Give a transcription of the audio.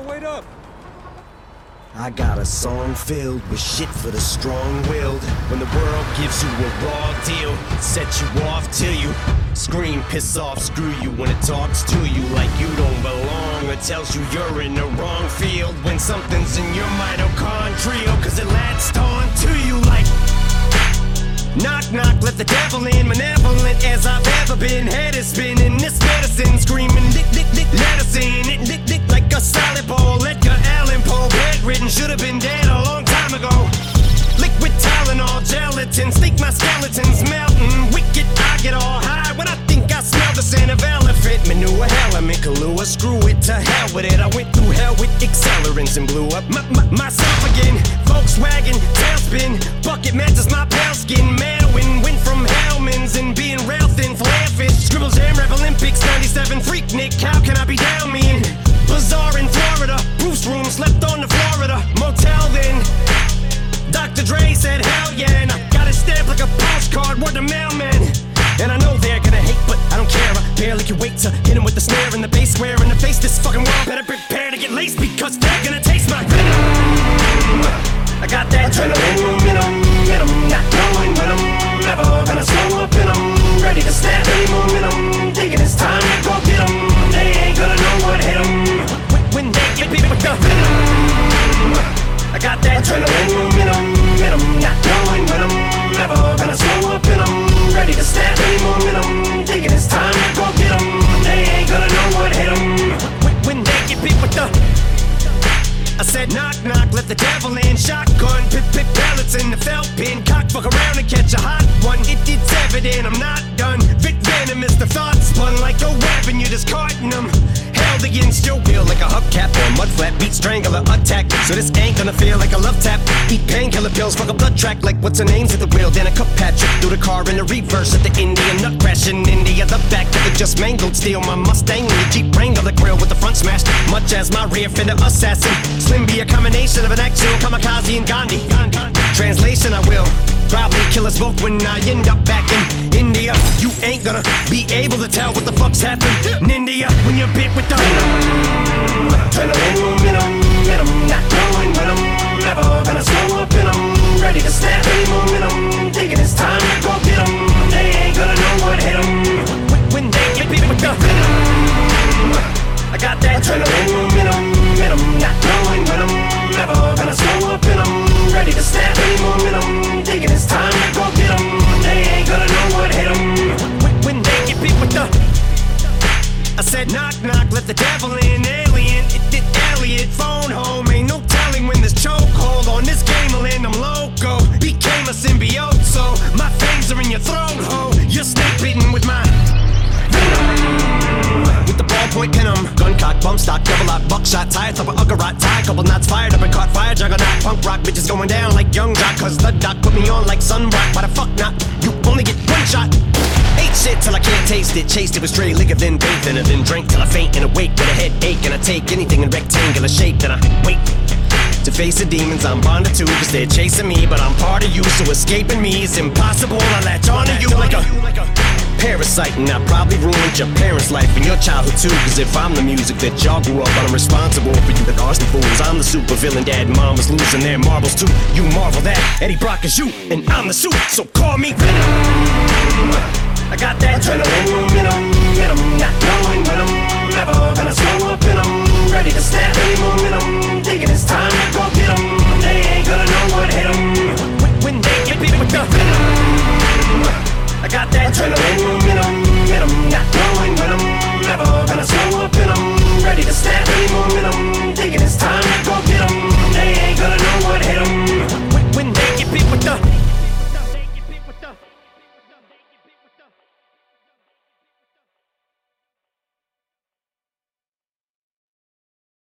wait up. I got a song filled with shit for the strong-willed. When the world gives you a raw deal, set you off till you scream, piss off, screw you. When it talks to you like you don't belong, or tells you you're in the wrong field. When something's in your mitochondrial, cause it latched on to you like. Knock, knock, let the devil in. Malevolent as I've ever been. Head is spinning, this medicine screaming. Lick, lick, lick, medicine. It lick, lick Kahlua, screw it to hell with it. I went through hell with accelerants and blew up my, my, myself again. Volkswagen, tailspin, bucket matches my pale skin. Manwin, went from Hellman's and being rail thin, flare fish. Scribble jam, rap Olympics, 97, Freaknik. How can I be down me in? Bizarre in Florida, Bruce room, slept on the Florida motel then. Dr. Dre said, hell yeah, and I got it stamped like a postcard, word to mailman. Don't care. I barely can wait to hit him with the snare and the bass square in the face. This fucking world better prepare to get laced because they're gonna taste my venom. I got that adrenaline momentum, momentum, not knowing when I'm ever gonna slow up and I'm ready to snap said knock knock, let the devil in. Shotgun, pip pip pellets in the felt pin. Cock fuck around and catch a hot one. It, it's evident I'm not done. Vic venomous, the thoughts spun like a weapon. You're discarding them. Your will like a hubcap or mud flat. Beat strangler attack. So this ain't gonna feel like a love tap. Eat painkiller pills, fuck a blood track like what's her name's at the wheel. Then a cup Patrick through the car in the reverse at the Indian nut crash in India. The back of it just mangled. Steal my Mustang and the Jeep Wrangler the grill with the front smashed. Much as my rear fender assassin. Slim be a combination of an actual kamikaze and Gandhi. Translation, I will probably kill us both when I end up back in India. You ain't gonna be able to tell what the fuck's happened in India when you're bit with the knock knock, let the devil in, alien, it did Elliot, phone home, ain't no telling when this chokehold on this game will end, I'm loco, became a symbiote, so my fangs are in your throat, ho, you're snake bitten with my with the ballpoint 'em. Gun cock, bump stock, double lock, buckshot, tire thumper, uggerot, tie, couple knots fired up and caught fire, juggernaut, punk rock, bitches going down like young jock, cause the doc put me on like sun rock, why the fuck not? You only get one shot. Ate shit till I can't taste it, chased it with straight liquor, then bathed in it, then drank till I faint and awake with a headache, and I take anything in rectangular shape, then I wait. To face the demons I'm bonded to, cause they're chasing me, but I'm part of you, so escaping me is impossible. I latch onto you like a parasite, and I probably ruined your parents' life and your childhood too. Cause if I'm the music that y'all grew up on, I'm responsible for you, the arson fools. I'm the super villain, dad and mom is losing their marbles too. You marvel that Eddie Brock is you, and I'm the suit, so call me Venom. Adrenaline in them, in them, not knowing when I'm ever gonna show up in them. Ready to snap any momentum, thinking it's time to go get them. They ain't gonna know what hit them. When they get beat with the venom, I got that adrenaline in them, in them, not knowing when I'm